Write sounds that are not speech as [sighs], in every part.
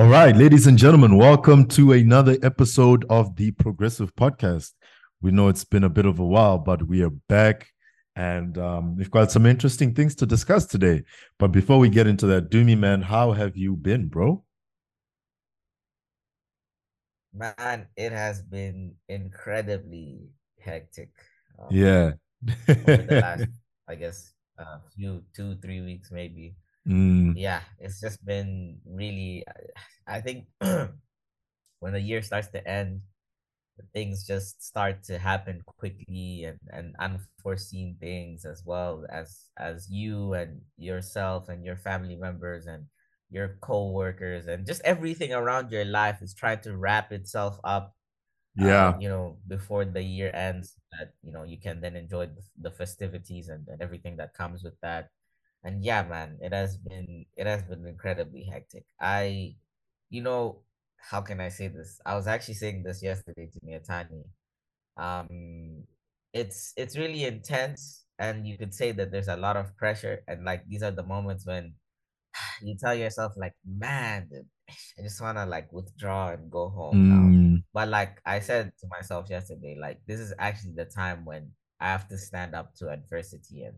All right, ladies and gentlemen, welcome to another episode of the Progressive Podcast. We know it's been a bit of a while, but we are back and um, we've got some interesting things to discuss today. But before we get into that, Dumi man, how have you been, bro? Man, it has been incredibly hectic. Um, yeah. over the last, [laughs] I guess, a uh, few two, three weeks maybe. Mm. Yeah, it's just been really. I think [clears throat] when the year starts to end, things just start to happen quickly and, and unforeseen things as well as as you and yourself and your family members and your co-workers and just everything around your life is trying to wrap itself up yeah uh, you know before the year ends that you know you can then enjoy the, the festivities and, and everything that comes with that and yeah man it has been it has been incredibly hectic i you know how can i say this i was actually saying this yesterday to Mietani. um it's it's really intense and you could say that there's a lot of pressure and like these are the moments when [sighs] you tell yourself like man [sighs] i just want to like withdraw and go home mm. now but like i said to myself yesterday like this is actually the time when i have to stand up to adversity and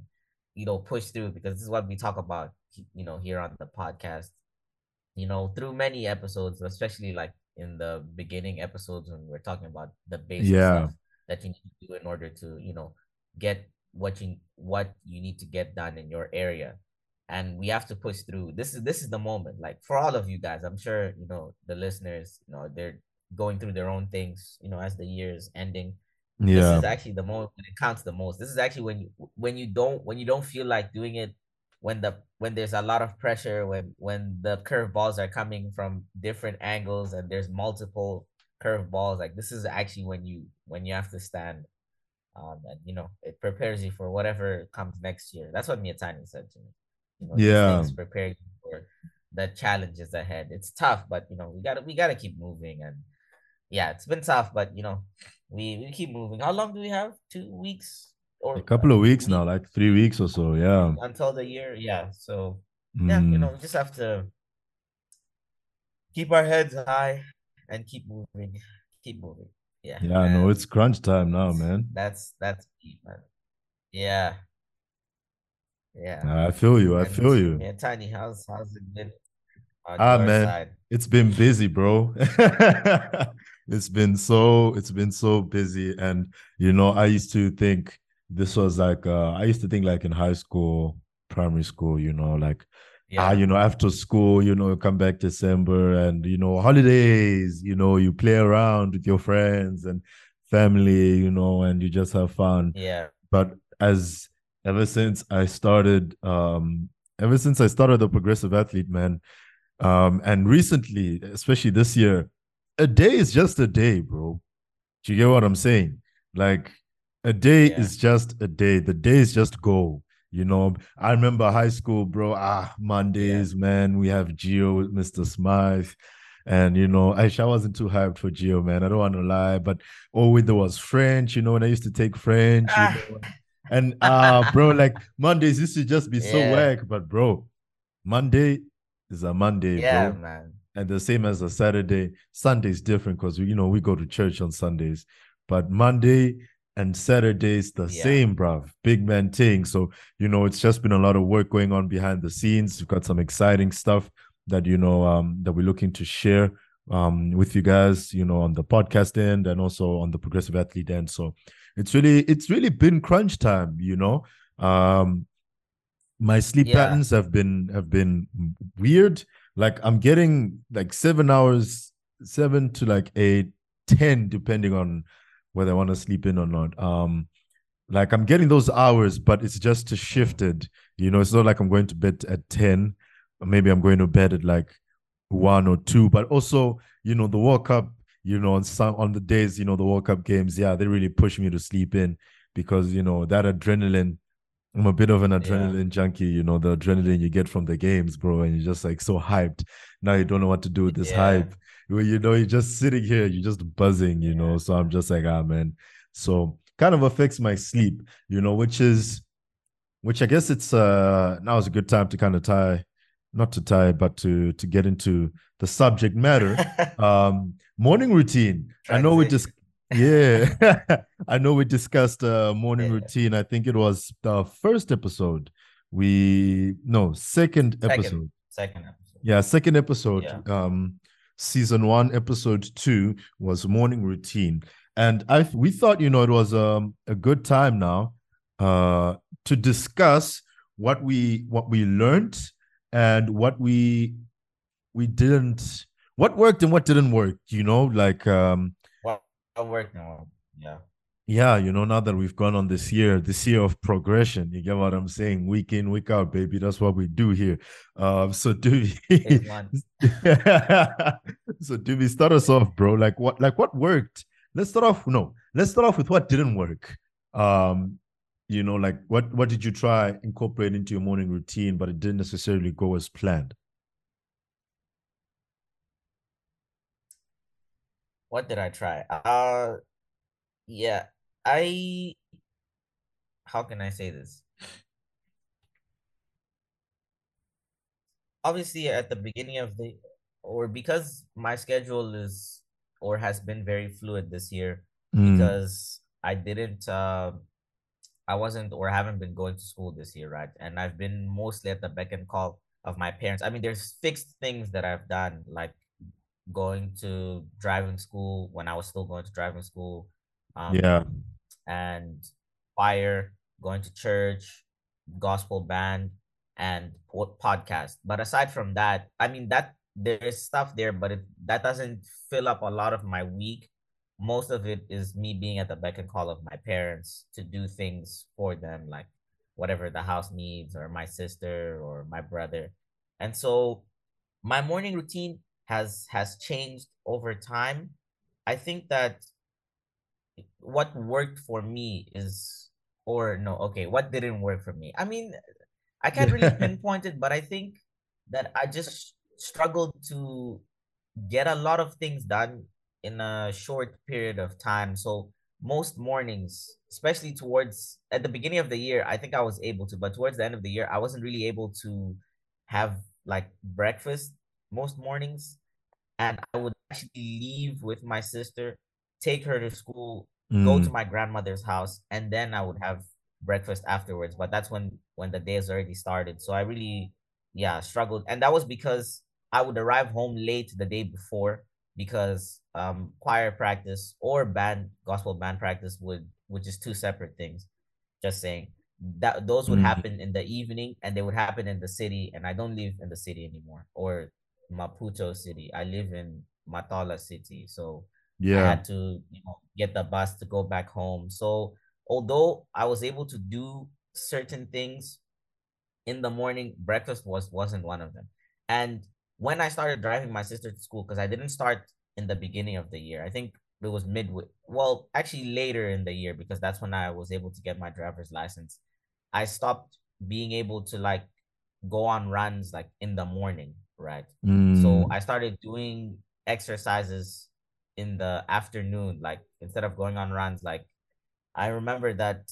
you know push through because this is what we talk about you know here on the podcast. You know through many episodes especially like in the beginning episodes when we're talking about the basic yeah. stuff that you need to do in order to you know get what you what you need to get done in your area. And we have to push through. This is this is the moment like for all of you guys. I'm sure you know the listeners you know they're going through their own things you know as the year is ending yeah. this is actually the most when it counts the most. This is actually when you when you don't when you don't feel like doing it when the when there's a lot of pressure when when the curve balls are coming from different angles and there's multiple curve balls like this is actually when you when you have to stand um and you know it prepares you for whatever comes next year. That's what Mietani said to me. You know, yeah. prepare you for the challenges ahead. It's tough but you know we gotta we gotta keep moving and yeah it's been tough but you know we we keep moving how long do we have two weeks or a couple of weeks now, like three weeks or so. Yeah. Until the year, yeah. So yeah, you know, we just have to keep our heads high and keep moving, keep moving. Yeah. Yeah, no, it's crunch time now, man. That's that's man. Yeah. Yeah. I feel you. I feel you. Yeah, Tiny, how's how's it been? ah man, side? it's been busy, bro. [laughs] it's been so it's been so busy, and you know, I used to think this was like uh, I used to think like in high school, primary school, you know, like yeah. ah, you know, after school, you know, come back December and you know, holidays, you know, you play around with your friends and family, you know, and you just have fun. Yeah. But as ever since I started, um, ever since I started the progressive athlete, man, um, and recently, especially this year, a day is just a day, bro. Do you get what I'm saying? Like a day yeah. is just a day. The days just go. You know, I remember high school, bro. Ah, Mondays, yeah. man. We have Geo with Mr. Smythe. And you know, I, I wasn't too hyped for Geo, man. I don't want to lie, but oh, there was French, you know, and I used to take French, ah. you know, and uh bro, [laughs] like Mondays used to just be yeah. so whack, but bro, Monday is a Monday, yeah, bro. man. And the same as a Saturday. Sunday's different because you know, we go to church on Sundays, but Monday and Saturday's the yeah. same, bruv. Big man thing. So, you know, it's just been a lot of work going on behind the scenes. We've got some exciting stuff that, you know, um, that we're looking to share um with you guys, you know, on the podcast end and also on the progressive athlete end. So it's really, it's really been crunch time, you know. Um my sleep yeah. patterns have been have been weird. Like I'm getting like seven hours, seven to like eight, ten, depending on whether I want to sleep in or not. Um, like I'm getting those hours, but it's just shifted. You know, it's not like I'm going to bed at 10. Maybe I'm going to bed at like one or two. But also, you know, the World Cup, you know, on some on the days, you know, the World Cup games, yeah, they really push me to sleep in because you know that adrenaline. I'm a bit of an adrenaline yeah. junkie, you know, the adrenaline you get from the games, bro, and you're just like so hyped. Now you don't know what to do with this yeah. hype you know, you're just sitting here, you're just buzzing, you know. So I'm just like, ah, man. So kind of affects my sleep, you know, which is, which I guess it's uh now is a good time to kind of tie not to tie, but to to get into the subject matter. [laughs] um, morning routine. Transition. I know we just yeah, [laughs] I know we discussed uh, morning yeah. routine. I think it was the first episode. We no second, second episode. Second episode. Yeah, second episode. Yeah. Um, season one, episode two was morning routine, and I we thought you know it was um, a good time now uh, to discuss what we what we learned and what we we didn't what worked and what didn't work you know like um what worked no yeah. Yeah you know now that we've gone on this year this year of progression you get what i'm saying? Week in week out baby that's what we do here. Um so do [laughs] [laughs] so do we start us off bro? Like what like what worked? Let's start off no let's start off with what didn't work. Um you know like what what did you try incorporate into your morning routine but it didn't necessarily go as planned what did i try uh yeah i how can i say this obviously at the beginning of the or because my schedule is or has been very fluid this year mm. because i didn't uh I wasn't or haven't been going to school this year, right? And I've been mostly at the beck and call of my parents. I mean, there's fixed things that I've done, like going to driving school when I was still going to driving school. Um, yeah. And fire, going to church, gospel band, and podcast. But aside from that, I mean that there's stuff there, but it, that doesn't fill up a lot of my week most of it is me being at the beck and call of my parents to do things for them, like whatever the house needs, or my sister or my brother. And so my morning routine has has changed over time. I think that what worked for me is or no, okay, what didn't work for me. I mean, I can't really [laughs] pinpoint it, but I think that I just struggled to get a lot of things done in a short period of time. So most mornings, especially towards at the beginning of the year, I think I was able to, but towards the end of the year, I wasn't really able to have like breakfast most mornings. And I would actually leave with my sister, take her to school, mm. go to mm. my grandmother's house, and then I would have breakfast afterwards. But that's when when the day has already started. So I really yeah struggled. And that was because I would arrive home late the day before because um choir practice or band gospel band practice would which is two separate things just saying that those would mm. happen in the evening and they would happen in the city and i don't live in the city anymore or maputo city i live in Matola city so yeah i had to you know get the bus to go back home so although i was able to do certain things in the morning breakfast was wasn't one of them and when I started driving my sister to school, because I didn't start in the beginning of the year. I think it was midway. Well, actually later in the year because that's when I was able to get my driver's license. I stopped being able to like go on runs like in the morning, right? Mm. So I started doing exercises in the afternoon, like instead of going on runs. Like I remember that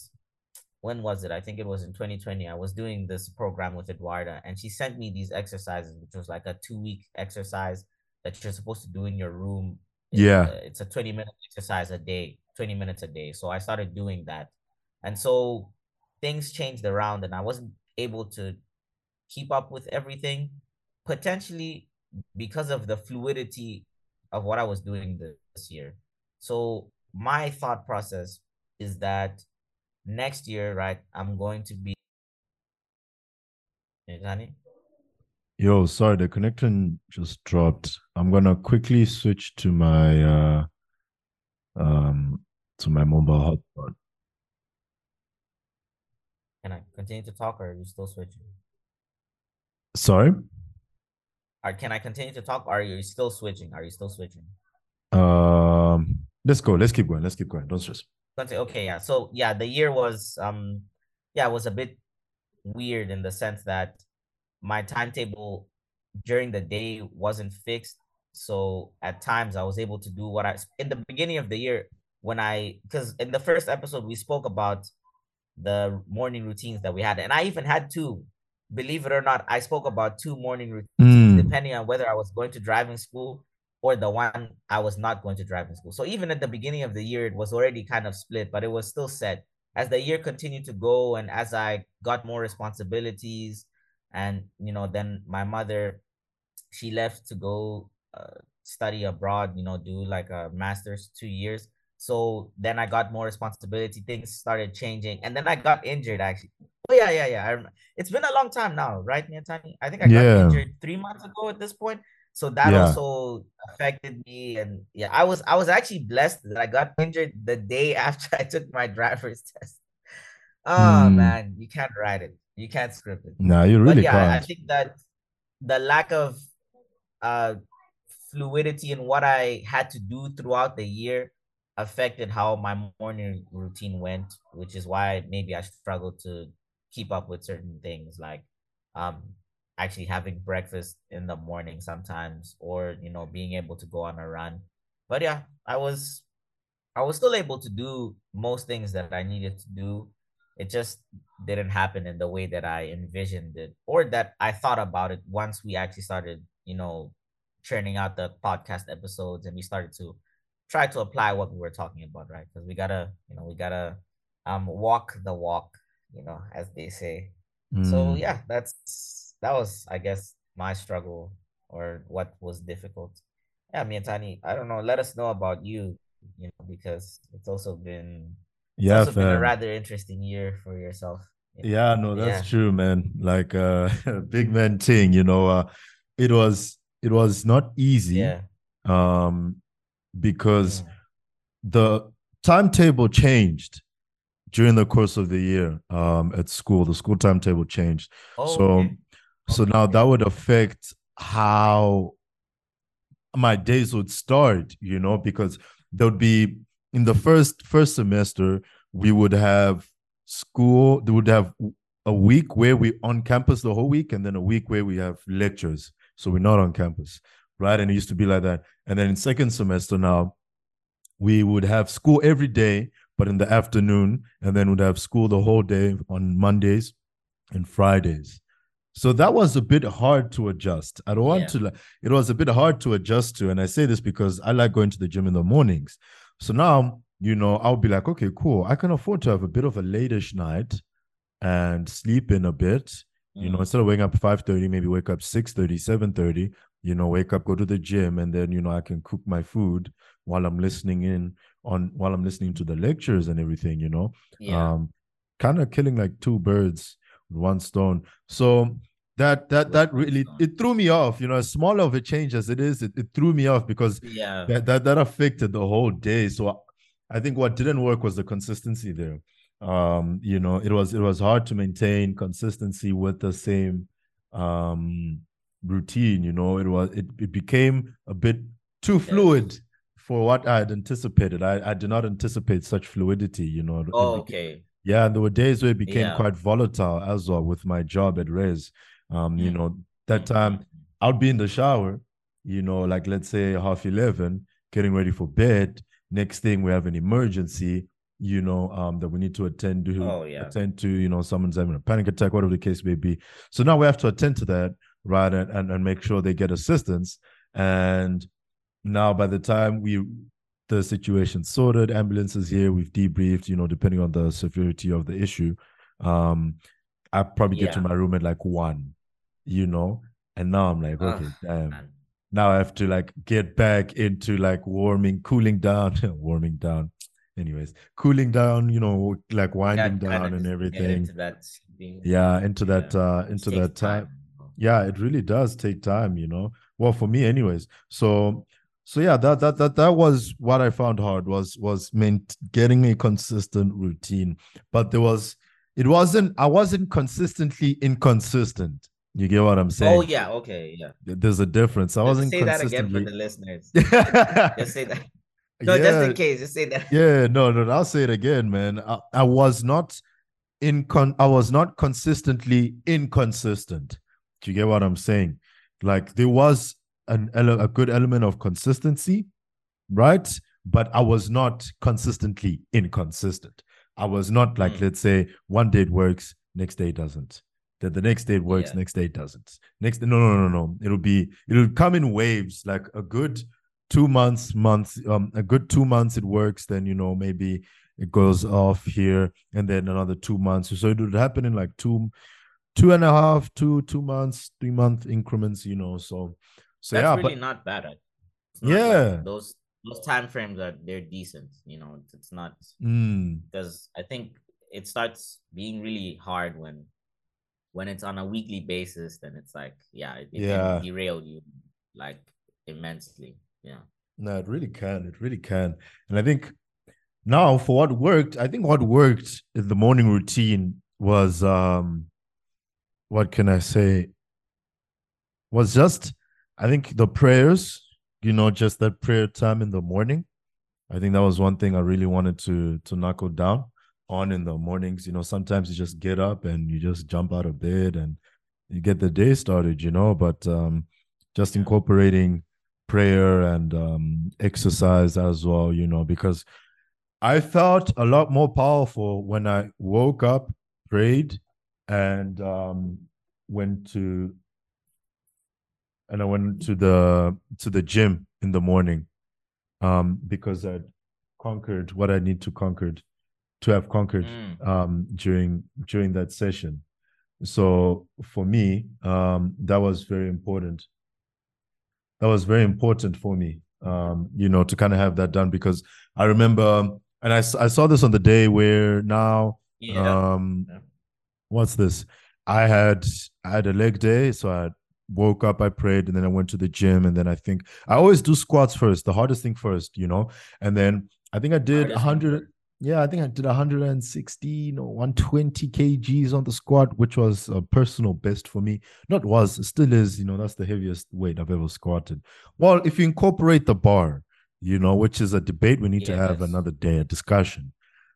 when was it? I think it was in 2020. I was doing this program with Eduarda, and she sent me these exercises, which was like a two week exercise that you're supposed to do in your room. Yeah. A, it's a 20 minute exercise a day, 20 minutes a day. So I started doing that. And so things changed around, and I wasn't able to keep up with everything, potentially because of the fluidity of what I was doing this year. So my thought process is that next year, right, I'm going to be. Yo, sorry, the connection just dropped. I'm gonna quickly switch to my uh um to my mobile hotspot. Can I continue to talk or are you still switching? Sorry? Or can I continue to talk or are you still switching? Are you still switching? Um let's go. Let's keep going. Let's keep going. Don't stress. Okay, yeah. So yeah, the year was um yeah, it was a bit weird in the sense that my timetable during the day wasn't fixed. So at times I was able to do what I in the beginning of the year when I because in the first episode we spoke about the morning routines that we had, and I even had two believe it or not, I spoke about two morning routines Mm. Depending on whether I was going to driving school or the one I was not going to driving school. So even at the beginning of the year, it was already kind of split, but it was still set. As the year continued to go and as I got more responsibilities, and you know, then my mother, she left to go uh, study abroad, you know, do like a master's two years. So then I got more responsibility. Things started changing, and then I got injured actually. Oh yeah, yeah, yeah. I it's been a long time now, right, Mietani? I think I got Yeah. injured three months ago at this point. So that Yeah. also affected me, and yeah, I was I was actually blessed that I got injured the day [laughs] after I took my driver's test. Oh Mm. man, you can't write it, you can't script it. No, you But really yeah, I can't. think that the lack of uh fluidity in what I had to do throughout the year affected how my morning routine went, which is why maybe I struggled to keep up with certain things like um actually having breakfast in the morning sometimes or you know being able to go on a run. But yeah, I was I was still able to do most things that I needed to do. It just didn't happen in the way that I envisioned it or that I thought about it once we actually started, you know, churning out the podcast episodes and we started to try to apply what we were talking about, right? Because we gotta, you know, we gotta um walk the walk, you know, as they say. So Mm. yeah, that's that was I guess my struggle or what was difficult. Yeah, Mietani, I don't know. Let us know about you, you know, because it's also been it's Yeah, also been a rather interesting year for yourself. you know. Yeah, no, that's Yeah. true, man. Like uh [laughs] big man thing, you know, uh it was it was not easy Yeah. um because Mm. the timetable changed during the course of the year um at school. The school timetable changed. Oh, So okay. so Okay, now that would affect how my days would start, you know, because there would be in the first first semester, we would have school, they would have a week where we on campus the whole week, and then a week where we have lectures. So we're not on campus, right? And it used to be like that. And then in second semester now, we would have school every day, but in the afternoon, and then we'd have school the whole day on Mondays and Fridays. So that was a bit hard to adjust. I don't want Yeah. to like it was a bit hard to adjust to. And I say this because I like going to the gym in the mornings. So now, you know, I'll be like, okay, cool. I can afford to have a bit of a latish night and sleep in a bit. You know, Mm. instead of waking up 5:30, maybe wake up 6:30, 7:30, you know, wake up, go to the gym, and then you know, I can cook my food while I'm listening in on while I'm listening to the lectures and everything, you know? Yeah. um kind of killing like two birds with one stone. So that that that really it threw me off you know as small of a change as it is it, it threw me off because Yeah. that, that that affected the whole day. So i think what didn't work was the consistency there. Um you know it was it was hard to maintain consistency with the same um routine you know it was it, it became a bit too Yes. fluid for what i had anticipated i i did not anticipate such fluidity you know Oh, beca- okay. yeah, and there were days where it became Yeah. quite volatile as well with my job at Res. Um, you Mm. know, that time I'd be in the shower, you know, like let's say half 11, getting ready for bed. Next thing we have an emergency, you know, um, that we need to attend to, Oh, yeah. attend to, you know, someone's having a panic attack, whatever the case may be. So now we have to attend to that, right? And, and, and make sure they get assistance. And now by the time we the situation sorted, ambulances here, we've debriefed, you know, depending on the severity of the issue. Um, I probably get to my room at like one, you know, and now I'm like, okay, damn. man. Now I have to like get back into like warming, cooling down, [laughs] warming down. Anyways, cooling down, you know, like winding down and everything. into that. Yeah, into that Yeah. uh into that time time. Yeah it really does take time you know well for me anyways so so yeah that that that, that was what i found hard was was meant getting a consistent routine but there was it wasn't i wasn't consistently inconsistent you get what i'm oh, saying Oh, yeah. Okay. Yeah. there's a difference i Just wasn't say that again for the listeners. [laughs] Just say that. [laughs] No, just yeah in case. Just say that. yeah no no i'll say it again man i, I was not incon I was not consistently inconsistent. Do you get what I'm saying? Like there was an ele- a good element of consistency, right? But I was not consistently inconsistent. I was not like, Mm. let's say, one day it works, next day it doesn't. Then the next day it works, yeah. next day it doesn't. Next, no, no, no, no. It'll be it'll come in waves, like a good two months, months, um, a good two months it works. Then you know maybe it goes off here, and then another two months. So it would happen in like two, two and a half, two, two months, three month increments. You know, so so That's yeah, really but, not bad. yeah, like those those time frames are they're decent. You know, it's not mm. because I think it starts being really hard when when it's on a weekly basis. Then it's like yeah, it, it yeah. can derail you like immensely. Yeah. No, it really can. It really can. And I think now for what worked, I think what worked in the morning routine was um what can I say? Was just I think the prayers, you know, just that prayer time in the morning. I think that was one thing I really wanted to to knuckle down on in the mornings. You know, sometimes you just get up and you just jump out of bed and you get the day started, you know, but um just incorporating prayer and um, exercise as well, you know, because I felt a lot more powerful when I woke up, prayed, and um, went to and I went to the to the gym in the morning um, because I conquered what I need to conquer to have conquered mm. um, during during that session. So for me, um, that was very important that was very important for me um, you know to kind of have that done because i remember and I, I saw this on the day where now yeah. um yeah. What's this i had i had a leg day so i woke up i prayed and then i went to the gym and then i think i always do squats first the hardest thing first you know and then i think i did 100 yeah, I think I did 116 or 120 kgs on the squat, which was a personal best for me. Not was, still is, you know, that's the heaviest weight I've ever squatted. Well, if you incorporate the bar, you know, which is a debate we need to have another day, a discussion.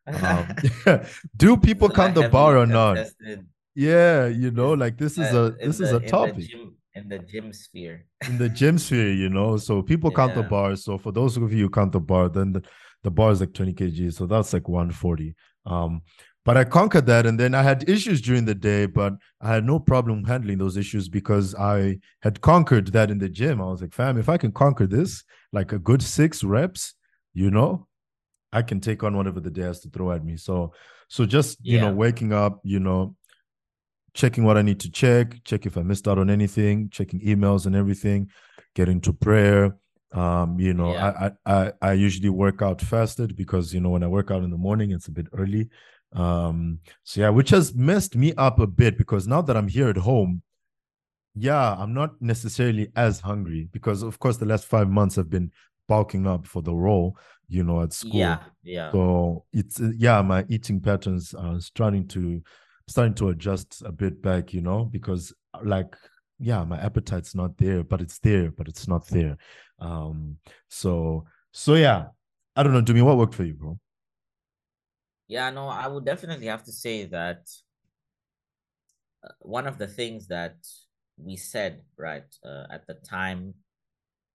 Um, [laughs] do people count the bar or not? Yeah, you know, like this is a this is a topic. In the gym sphere. in the gym sphere, you know. So people yeah. count the bar. So for those of you who count the bar, then the, the bar is like 20 kg so that's like 140 um but i conquered that and then i had issues during the day but i had no problem handling those issues because i had conquered that in the gym i was like fam if i can conquer this like a good six reps you know i can take on whatever the day has to throw at me so so just you yeah. know waking up you know checking what i need to check check if i missed out on anything checking emails and everything getting to prayer um, you know, yeah. I, I I usually work out fasted because you know when I work out in the morning, it's a bit early. Um, so yeah, which has messed me up a bit because now that I'm here at home, yeah, I'm not necessarily as hungry because of course the last five months have been bulking up for the role, you know, at school. Yeah, yeah. So it's yeah, my eating patterns are starting to starting to adjust a bit back, you know, because like yeah, my appetite's not there, but it's there, but it's not there. Um, so so yeah, I don't know, me what worked for you, bro? Yeah, no, I would definitely have to say that uh, one of the things that we said right uh, at the time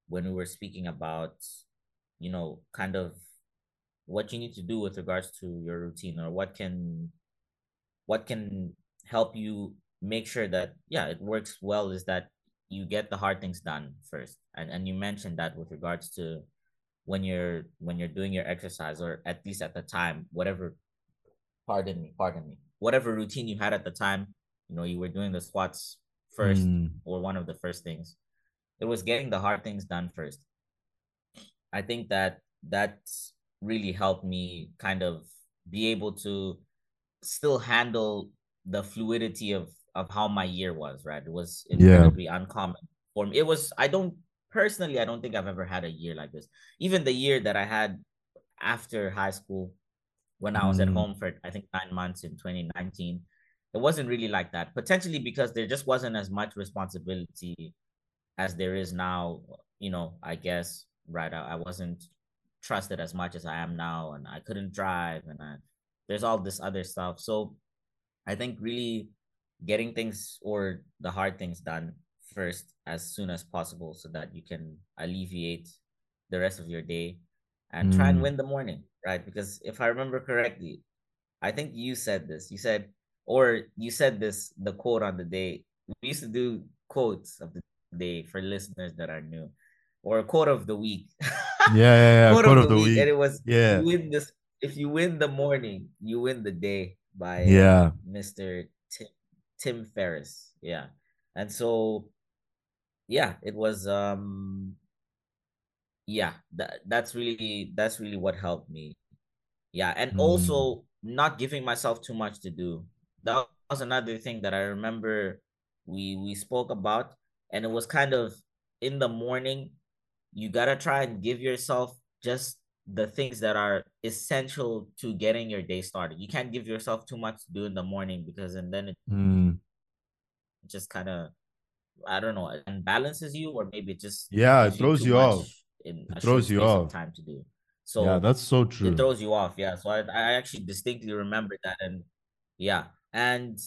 when we were speaking about, you know, kind of what you need to do with regards to your routine or what can what can help you make sure that yeah it works well is that you get the hard things done first and and you mentioned that with regards to when you're when you're doing your exercise or at least at the time whatever pardon me pardon me whatever routine you had at the time you know you were doing the squats first mm. or one of the first things it was getting the hard things done first i think that that's really helped me kind of be able to still handle the fluidity of of how my year was, right? It was incredibly yeah. uncommon for me. It was, I don't personally, I don't think I've ever had a year like this. Even the year that I had after high school, when I was mm. at home for I think nine months in 2019, it wasn't really like that. Potentially because there just wasn't as much responsibility as there is now. You know, I guess right. I, I wasn't trusted as much as I am now, and I couldn't drive, and I, there's all this other stuff. So I think really getting things or the hard things done first as soon as possible so that you can alleviate the rest of your day and mm. try and mm. win the morning, right? Because if I remember correctly, I think you said this. You said or you said this the quote on the day. We used to do quotes of the day for listeners that are new, or a quote of the week. [laughs] yeah, yeah, yeah. quote, quote of, of, the, week. week. and it was yeah. You win this if you win the morning, you win the day by yeah, Mr. Tim Tim Ferriss. Yeah. And so yeah, it was um yeah, that that's really that's really what helped me. Yeah, and mm. also not giving myself too much to do. That was another thing that I remember we we spoke about and it was kind of in the morning you got to try and give yourself just the things that are essential to getting your day started. You can't give yourself too much to do in the morning because and then it mm. just kind of I don't know, and balances you or maybe it just yeah, it throws you, you off. In it throws you off time to do. So yeah, that's so true. It throws you off. Yeah. So I, I actually distinctly remember that and yeah. And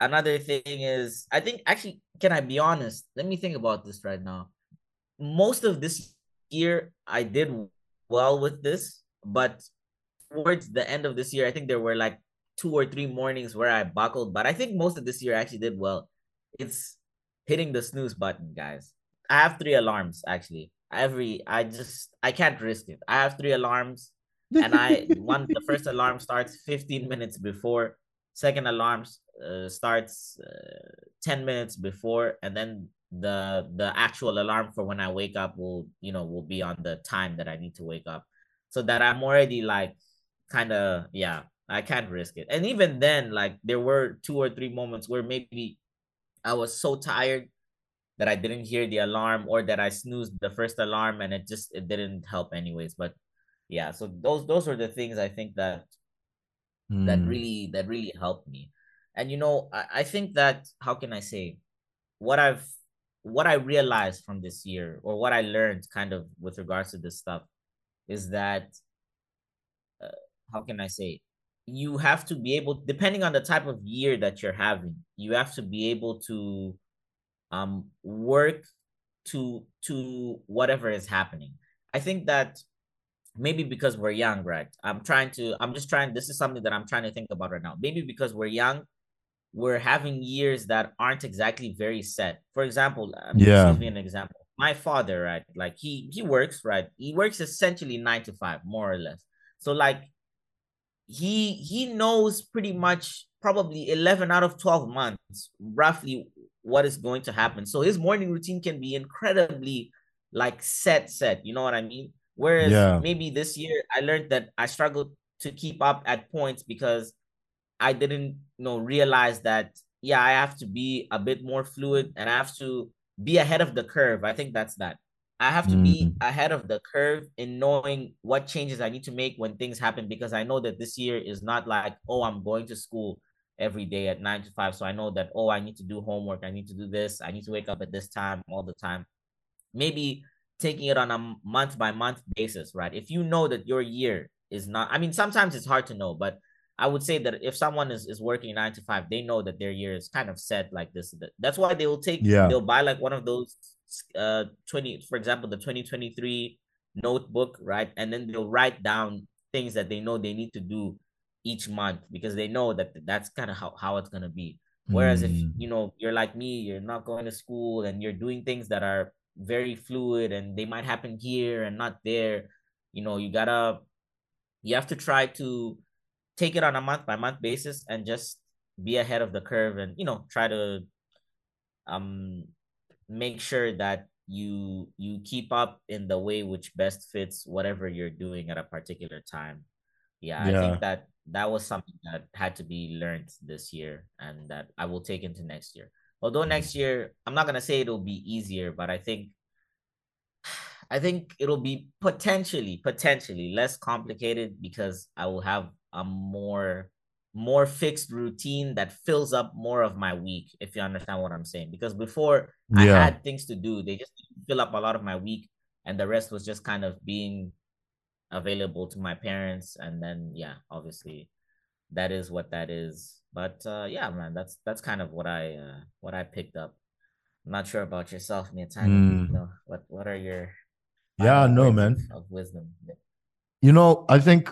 another thing is I think actually can I be honest? Let me think about this right now. Most of this year I did well with this, but towards the end of this year, I think there were like two or three mornings where I buckled, but I think most of this year I actually did well. It's hitting the snooze button, guys. I have three alarms actually. Every I just I can't risk it. I have three alarms, and I [laughs] one the first alarm starts 15 minutes before. Second alarm uh, starts uh, 10 minutes before, and then the the actual alarm for when I wake up will you know will be on the time that I need to wake up, so that I'm already like kind of yeah I can't risk it. And even then, like there were two or three moments where maybe I was so tired that I didn't hear the alarm or that I snoozed the first alarm and it just it didn't help anyways. But yeah, so those those are the things I think that mm. that hmm. really that really helped me. And you know, I, I think that how can I say what I've what I realized from this year, or what I learned kind of with regards to this stuff, is that uh, how can I say you have to be able, depending on the type of year that you're having, you have to be able to um work to to whatever is happening. I think that maybe because we're young, right? I'm trying to, I'm just trying, this is something that I'm trying to think about right now. Maybe because we're young, we're having years that aren't exactly very set. For example, um, yeah, give me an example. My father, right? Like he he works, right? He works essentially nine to five, more or less. So like he he knows pretty much probably 11 out of 12 months roughly what is going to happen so his morning routine can be incredibly like set set you know what i mean whereas yeah. maybe this year i learned that i struggled to keep up at points because I didn't you know realize that yeah, I have to be a bit more fluid and I have to be ahead of the curve. I think that's that. I have to mm. be ahead of the curve in knowing what changes I need to make when things happen because I know that this year is not like, oh, I'm going to school every day at nine to five. So I know that, oh, I need to do homework. I need to do this. I need to wake up at this time all the time. Maybe taking it on a month by month basis, right? If you know that your year is not, I mean, sometimes it's hard to know, but I would say that if someone is, is working nine to five, they know that their year is kind of set like this. That's why they will take, yeah. they'll buy like one of those uh 20, for example, the 2023 notebook, right? And then they'll write down things that they know they need to do each month because they know that that's kind of how, how it's going to be. Whereas mm. if, you know, you're like me, you're not going to school and you're doing things that are very fluid and they might happen here and not there, you know, you gotta, you have to try to, take it on a month by month basis and just be ahead of the curve and you know try to um make sure that you you keep up in the way which best fits whatever you're doing at a particular time. Yeah, yeah. i think that that was something that had to be learned this year and that i will take into next year. Although next year i'm not going to say it'll be easier but i think i think it'll be potentially potentially less complicated because i will have a more more fixed routine that fills up more of my week if you understand what i'm saying. Because before yeah. i had things to do. They just fill up a lot of my week and the rest was just kind of being available to my parents. And then yeah obviously that is what that is. But uh yeah man that's that's kind of what i uh what i picked up. I'm not sure about yourself me mm. you know what what are your yeah no man. of wisdom? You know i think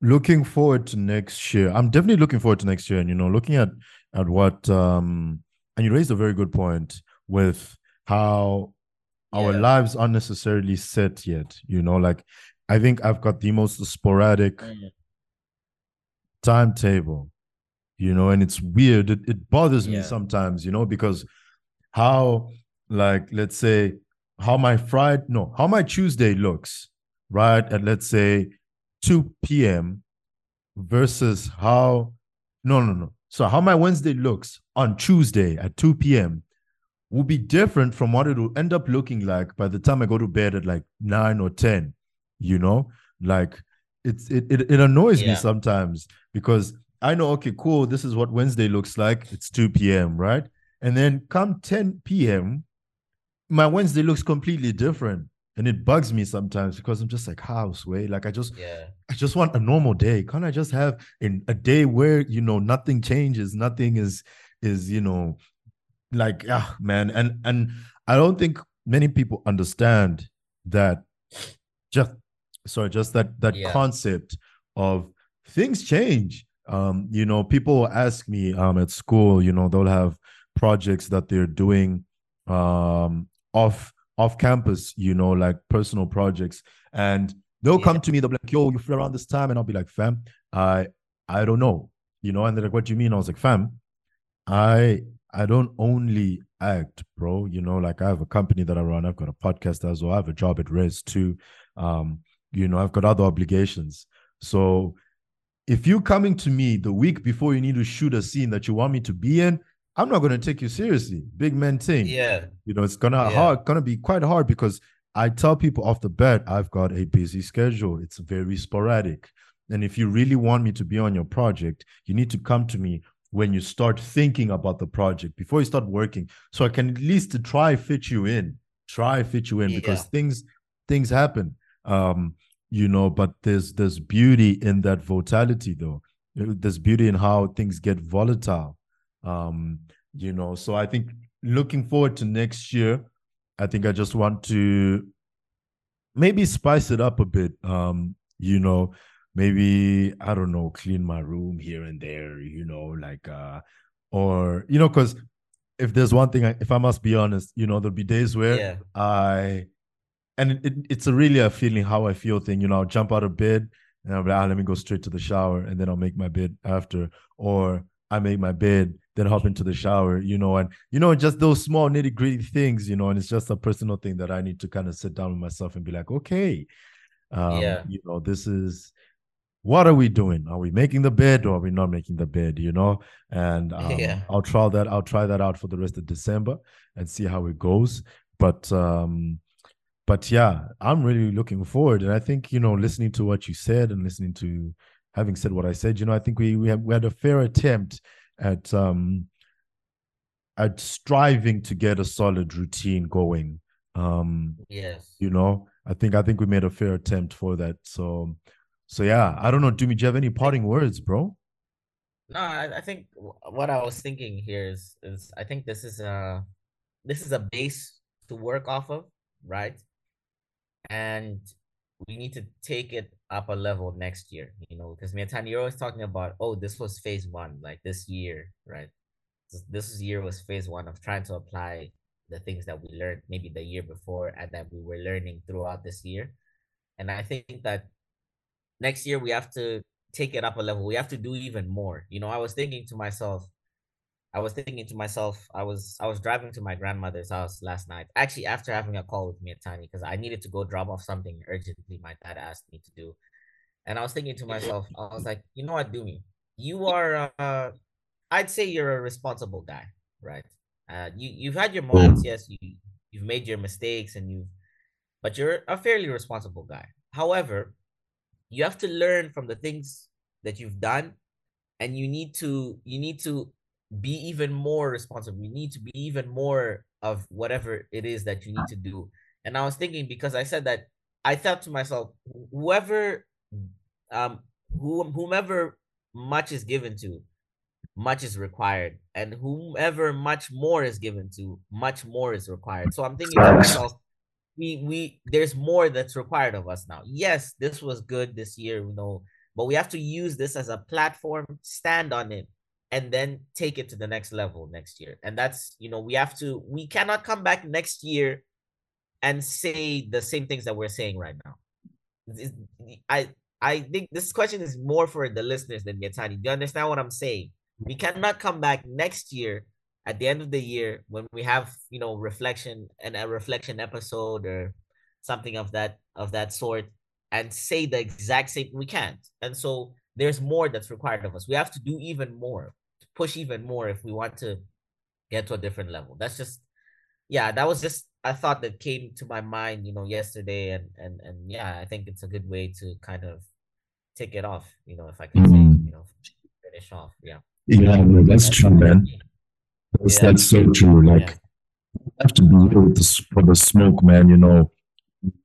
looking forward to next year. I'm definitely looking forward to next year. And you know, looking at at what um and you raised a very good point with how our Yeah. lives aren't necessarily set yet. You know, like I think I've got the most sporadic Mm, timetable, you know, and it's weird. It, it bothers me sometimes, you know, because how, like, let's say, how my Friday, no, how my Tuesday looks, right? At let's say 2 p.m. versus how, no, no, no. So how my Wednesday looks on Tuesday at 2 p.m. will be different from what it will end up looking like by the time I go to bed at like 9 or 10, you know? Like, it's it it, it annoys me sometimes because I know, okay, cool, this is what Wednesday looks like. It's 2 p.m., right? And then come 10 p.m., my Wednesday looks completely different. And it bugs me sometimes because I'm just like, how, Sway? Like I just Yeah. I just want a normal day. Can't I just have in a day where you know nothing changes, nothing is is, you know, like ah man. And and I don't think many people understand that just sorry, just that that Yeah. concept of things change. Um, you know, people ask me um at school, you know, they'll have projects that they're doing um off off campus, you know, like personal projects. And they'll Yeah. come to me, they'll be like, yo, you feel around this time? And I'll be like, fam, I I don't know. You know, and they're like, what do you mean? I was like, fam, I I don't only act, bro. You know, like I have a company that I run. I've got a podcast as well. I have a job at Res too. Um, you know, I've got other obligations. So if you're coming to me the week before you need to shoot a scene that you want me to be in, I'm not gonna take you seriously. Big man thing. Yeah. You know, it's gonna Yeah. hard, gonna be quite hard because I tell people off the bat, I've got a busy schedule. It's very sporadic. And if you really want me to be on your project, you need to come to me when you start thinking about the project before you start working. So I can at least try fit you in, try fit you in because Yeah. things things happen. Um, you know, but there's there's beauty in that volatility though. There's beauty in how things get volatile. Um, you know, so I think looking forward to next year, I think I just want to maybe spice it up a bit. Um, you know, maybe I don't know, clean my room here and there, you know, like uh or you know, because if there's one thing, I, if I must be honest, you know, there'll be days where Yeah. I and it, it, it's a really a feeling how I feel thing. You know, I'll jump out of bed and I'll be like, ah, let me go straight to the shower and then I'll make my bed after. Or I make my bed, then hop into the shower, you know, and you know, just those small nitty gritty things, you know, and it's just a personal thing that I need to kind of sit down with myself and be like, okay, um, Yeah. you know, this is what are we doing? Are we making the bed or are we not making the bed? You know, and [laughs] um, Yeah. I'll try that. I'll try that out for the rest of December and see how it goes. But um, but yeah, I'm really looking forward, and I think you know, listening to what you said and listening to having said what I said, you know, I think we we, have, we had a fair attempt at um at striving to get a solid routine going. Um, Yes. you know, I think I think we made a fair attempt for that. So so yeah, I don't know, Dumi, do you have any parting words, bro? No, I, I think what I was thinking here is is I think this is a this is a base to work off of, right? And we need to take it up a level next year, you know, because Mietani, you're always talking about, oh, this was phase one, like this year, right? This, this year was phase one of trying to apply the things that we learned maybe the year before and that we were learning throughout this year. And I think that next year we have to take it up a level. We have to do even more. You know, I was thinking to myself, I was thinking to myself, I was I was driving to my grandmother's house last night. Actually, after having a call with Mietani, because I needed to go drop off something urgently my dad asked me to do. And I was thinking to myself, I was like, you know what, Dumi? You are uh I'd say you're a responsible guy, right? Uh you you've had your moments, yes, you you've made your mistakes and you've but you're a fairly responsible guy. However, you have to learn from the things that you've done and you need to you need to be even more responsible you need to be even more of whatever it is that you need to do. And i was thinking because i said that i thought to myself whoever um who, whomever much is given to much is required. And whomever much more is given to much more is required. So i'm thinking to myself we we there's more that's required of us now. Yes this was good this year you know but we have to use this as a platform, stand on it, and then take it to the next level next year. And that's, you know, we have to, we cannot come back next year and say the same things that we're saying right now. I I think this question is more for the listeners than Yatani. Do you understand what I'm saying? We cannot come back next year at the end of the year when we have, you know, reflection and a reflection episode or something of that of that sort and say the exact same we can't. And so there's more that's required of us. We have to do even more, push even more if we want to get to a different level. That's just yeah, that was just a thought that came to my mind, you know, yesterday, and and and yeah, I think it's a good way to kind of take it off, you know, if I can mm. say, you know, finish off. Yeah. Yeah, no, that's, that's true, man. That's, yeah. that's so true. Like, yeah. have to be here with the, for the smoke, man. You know,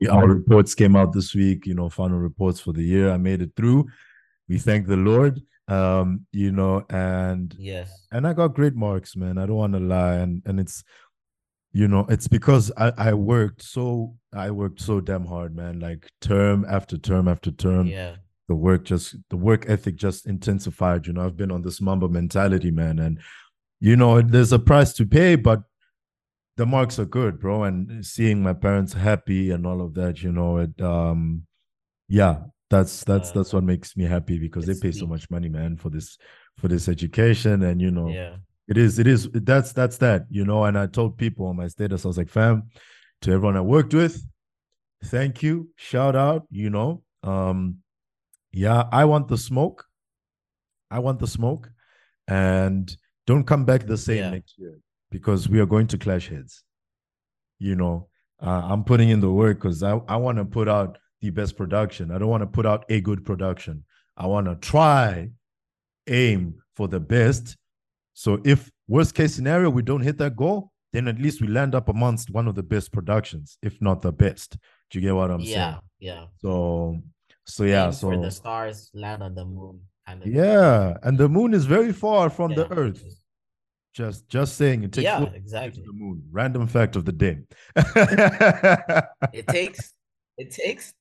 our reports came out this week. You know, final reports for the year. I made it through. We thank the Lord. Um, you know, and yes, and I got great marks, man. I don't want to lie, and and it's you know it's because I, I worked so i worked so damn hard man like term after term after term yeah the work just the work ethic just intensified you know i've been on this mamba mentality man and you know there's a price to pay but the marks are good bro and seeing my parents happy and all of that you know it um yeah that's that's uh, that's what makes me happy because they pay deep. so much money man for this for this education and you know yeah it is, it is. That's that's that, you know. And I told people on my status, I was like, fam, to everyone I worked with, thank you, shout out, you know. Um, yeah, I want the smoke. I want the smoke. And don't come back the same yeah. next year because we are going to clash heads. You know, uh, I'm putting in the work because I, I want to put out the best production. I don't want to put out a good production. I want to try, aim for the best so if worst case scenario we don't hit that goal, then at least we land up amongst one of the best productions, if not the best. Do you get what I'm yeah, saying? Yeah, yeah. So so yeah, Aim so for the stars land on the moon. Kind of yeah, and the moon is very far from yeah. the earth. Just just saying it takes yeah, exactly. the moon. Random fact of the day. it takes it takes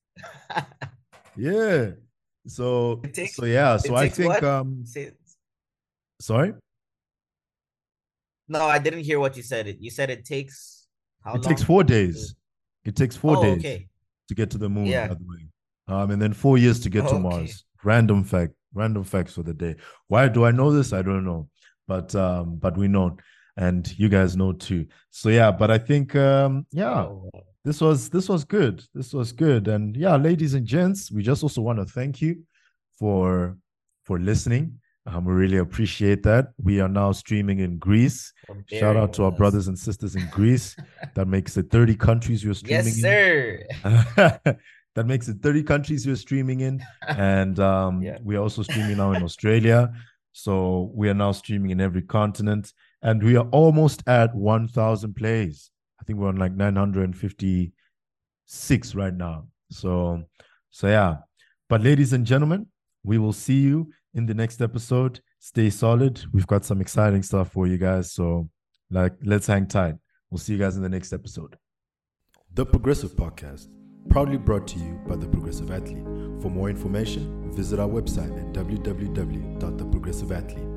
yeah. So takes, so yeah, so I think what? um sorry no, I didn't hear what you said. You said it takes how it long? takes four days. It takes four oh, days okay. to get to the moon, yeah. by the way. Um, and then four years to get to Mars. Random fact, random facts for the day. Why do I know this? I don't know. But um, but we know, and you guys know too. So yeah, but I think um, yeah, oh. This was this was good. This was good. And yeah, ladies and gents, we just also want to thank you for for listening um, we really appreciate that. We are now streaming in Greece. Shout out to our brothers and sisters in Greece. [laughs] that makes it 30 countries you're streaming yes, sir. [laughs] that makes it 30 countries you're streaming in. And um, [laughs] yeah. we are also streaming now in Australia. So we are now streaming in every continent. And we are almost at 1,000 plays. I think we're on like 956 right now. So, so yeah. But ladies and gentlemen, we will see you in the next episode. Stay solid. We've got some exciting stuff for you guys. So, like, let's hang tight. We'll see you guys in the next episode. The Progressive Podcast, proudly brought to you by The Progressive Athlete. For more information, visit our website at www.theprogressiveathlete.com